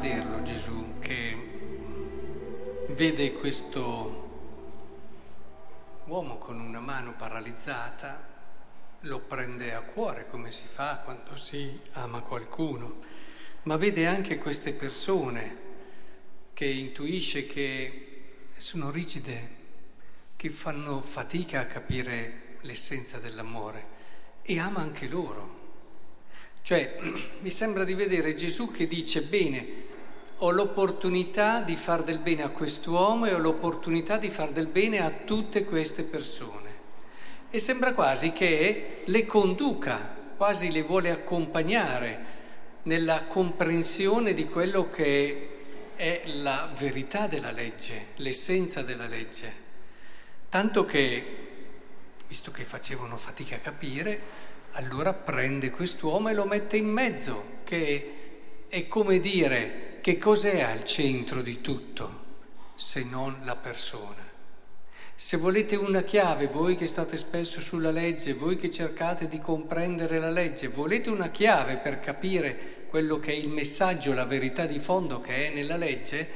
vederlo Gesù che vede questo uomo con una mano paralizzata, lo prende a cuore come si fa quando si ama qualcuno, ma vede anche queste persone che intuisce che sono rigide, che fanno fatica a capire l'essenza dell'amore e ama anche loro. Cioè, mi sembra di vedere Gesù che dice, bene, ho l'opportunità di far del bene a quest'uomo e ho l'opportunità di far del bene a tutte queste persone. E sembra quasi che le conduca, quasi le vuole accompagnare nella comprensione di quello che è la verità della legge, l'essenza della legge. Tanto che, visto che facevano fatica a capire, allora prende quest'uomo e lo mette in mezzo, che è come dire che cos'è al centro di tutto se non la persona. Se volete una chiave, voi che state spesso sulla legge, voi che cercate di comprendere la legge, volete una chiave per capire quello che è il messaggio, la verità di fondo che è nella legge,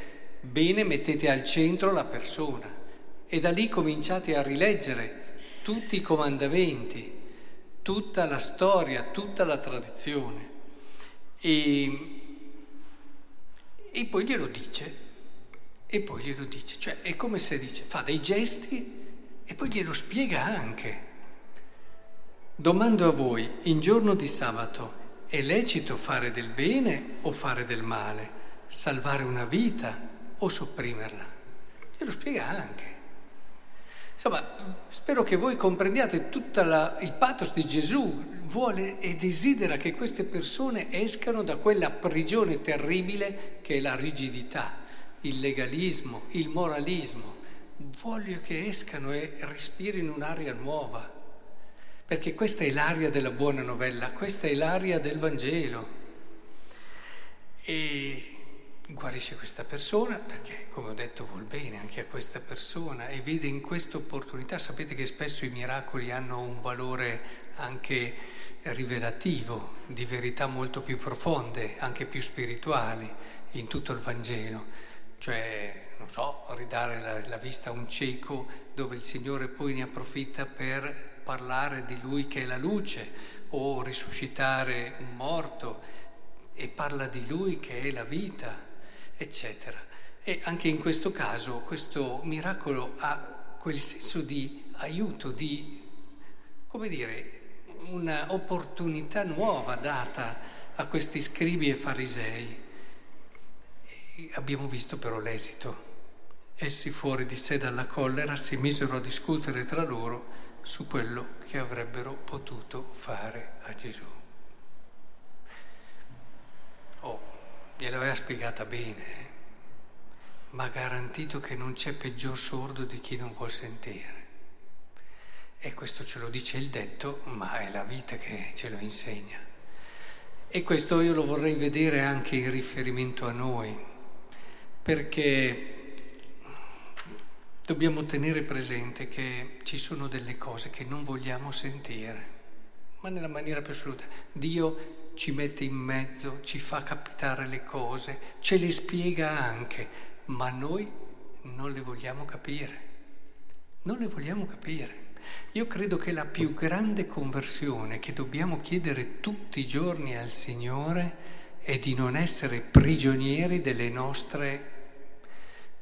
bene mettete al centro la persona e da lì cominciate a rileggere tutti i comandamenti, tutta la storia, tutta la tradizione. E, e poi glielo dice, e poi glielo dice, cioè è come se dice, fa dei gesti e poi glielo spiega anche. Domando a voi, in giorno di sabato, è lecito fare del bene o fare del male? Salvare una vita o sopprimerla? Glielo spiega anche. Insomma, spero che voi comprendiate tutto il pathos di Gesù, vuole e desidera che queste persone escano da quella prigione terribile che è la rigidità, il legalismo, il moralismo. Voglio che escano e respirino un'aria nuova, perché questa è l'aria della buona novella, questa è l'aria del Vangelo. E guarisce questa persona perché, come ho detto, vuol bene anche a questa persona e vede in questa opportunità, sapete che spesso i miracoli hanno un valore anche rivelativo, di verità molto più profonde, anche più spirituali in tutto il Vangelo, cioè, non so, ridare la, la vista a un cieco dove il Signore poi ne approfitta per parlare di Lui che è la luce o risuscitare un morto e parla di Lui che è la vita eccetera. E anche in questo caso questo miracolo ha quel senso di aiuto, di, come dire, un'opportunità nuova data a questi scribi e farisei. E abbiamo visto però l'esito. Essi fuori di sé dalla collera si misero a discutere tra loro su quello che avrebbero potuto fare a Gesù. Oh, gliel'aveva spiegata bene, ma ha garantito che non c'è peggior sordo di chi non vuol sentire. E questo ce lo dice il detto, ma è la vita che ce lo insegna. E questo io lo vorrei vedere anche in riferimento a noi, perché dobbiamo tenere presente che ci sono delle cose che non vogliamo sentire, ma nella maniera più assoluta. Dio ci mette in mezzo, ci fa capitare le cose, ce le spiega anche, ma noi non le vogliamo capire. Non le vogliamo capire. Io credo che la più grande conversione che dobbiamo chiedere tutti i giorni al Signore è di non essere prigionieri delle nostre...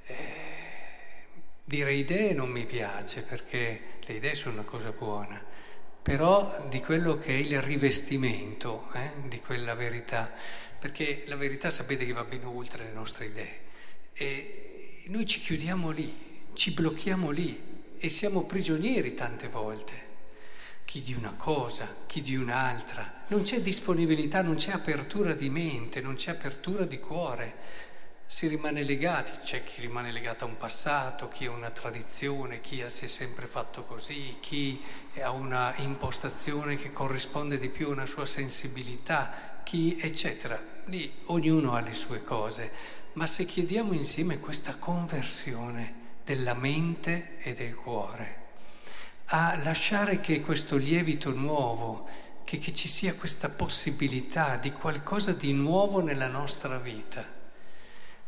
Eh, dire idee non mi piace perché le idee sono una cosa buona, però di quello che è il rivestimento eh, di quella verità, perché la verità sapete che va ben oltre le nostre idee. E noi ci chiudiamo lì, ci blocchiamo lì e siamo prigionieri tante volte, chi di una cosa, chi di un'altra, non c'è disponibilità, non c'è apertura di mente, non c'è apertura di cuore si rimane legati, c'è chi rimane legato a un passato, chi a una tradizione, chi si è sempre fatto così, chi ha una impostazione che corrisponde di più a una sua sensibilità, chi eccetera. Lì ognuno ha le sue cose, ma se chiediamo insieme questa conversione della mente e del cuore, a lasciare che questo lievito nuovo, che, che ci sia questa possibilità di qualcosa di nuovo nella nostra vita,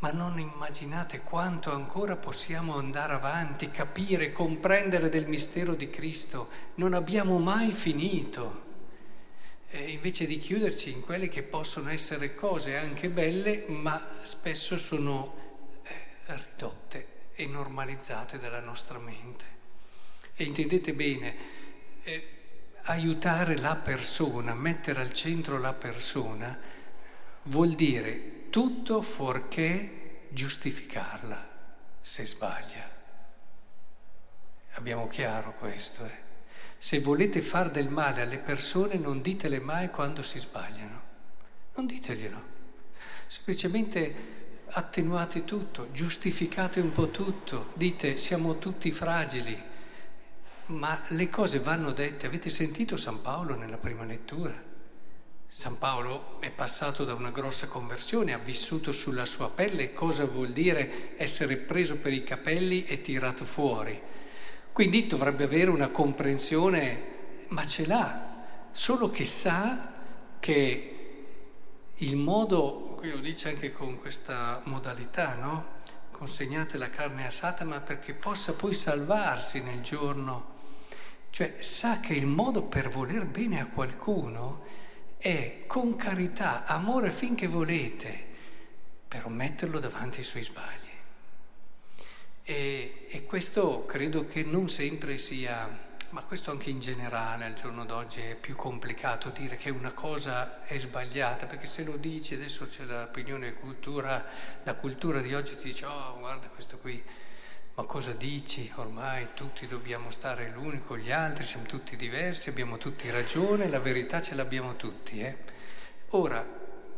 ma non immaginate quanto ancora possiamo andare avanti, capire, comprendere del mistero di Cristo. Non abbiamo mai finito. E invece di chiuderci in quelle che possono essere cose anche belle, ma spesso sono eh, ridotte e normalizzate dalla nostra mente. E intendete bene, eh, aiutare la persona, mettere al centro la persona, vuol dire tutto fuorché giustificarla se sbaglia. Abbiamo chiaro questo. Eh? Se volete far del male alle persone non ditele mai quando si sbagliano. Non diteglielo. Semplicemente attenuate tutto, giustificate un po' tutto, dite siamo tutti fragili, ma le cose vanno dette. Avete sentito San Paolo nella prima lettura? San Paolo è passato da una grossa conversione, ha vissuto sulla sua pelle cosa vuol dire essere preso per i capelli e tirato fuori. Quindi dovrebbe avere una comprensione, ma ce l'ha, solo che sa che il modo, qui lo dice anche con questa modalità, no? Consegnate la carne a Satana perché possa poi salvarsi nel giorno. Cioè sa che il modo per voler bene a qualcuno è con carità, amore finché volete, però metterlo davanti ai suoi sbagli. E, e, questo credo che non sempre sia, ma questo anche in generale al giorno d'oggi è più complicato dire che una cosa è sbagliata, perché se lo dici adesso c'è l'opinione cultura, la cultura di oggi ti dice oh guarda questo qui ma cosa dici? Ormai tutti dobbiamo stare l'uni con gli altri, siamo tutti diversi, abbiamo tutti ragione, la verità ce l'abbiamo tutti. Eh? Ora,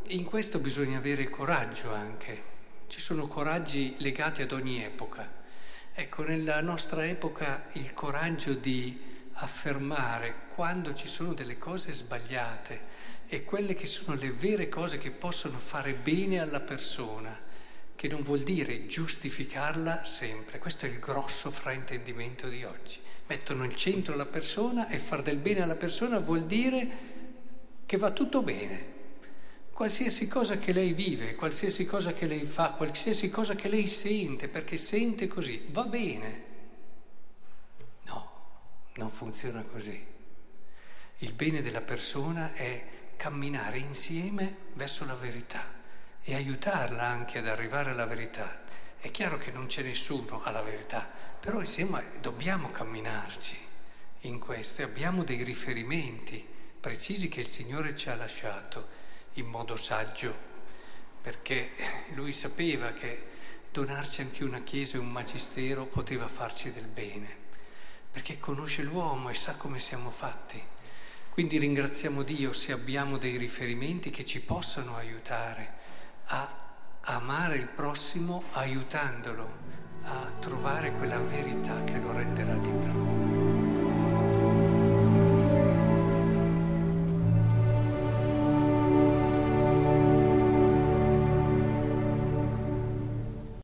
in questo bisogna avere coraggio anche. Ci sono coraggi legati ad ogni epoca. Ecco, nella nostra epoca il coraggio di affermare quando ci sono delle cose sbagliate e quelle che sono le vere cose che possono fare bene alla persona che non vuol dire giustificarla sempre. Questo è il grosso fraintendimento di oggi. Mettono al centro la persona e far del bene alla persona vuol dire che va tutto bene. Qualsiasi cosa che lei vive, qualsiasi cosa che lei fa, qualsiasi cosa che lei sente, perché sente così, va bene. No, non funziona così. Il bene della persona è camminare insieme verso la verità e aiutarla anche ad arrivare alla verità. È chiaro che non c'è nessuno alla verità, però insieme dobbiamo camminarci in questo e abbiamo dei riferimenti precisi che il Signore ci ha lasciato in modo saggio, perché Lui sapeva che donarci anche una chiesa e un magistero poteva farci del bene, perché conosce l'uomo e sa come siamo fatti. Quindi ringraziamo Dio se abbiamo dei riferimenti che ci possano aiutare a amare il prossimo aiutandolo a trovare quella verità che lo renderà libero.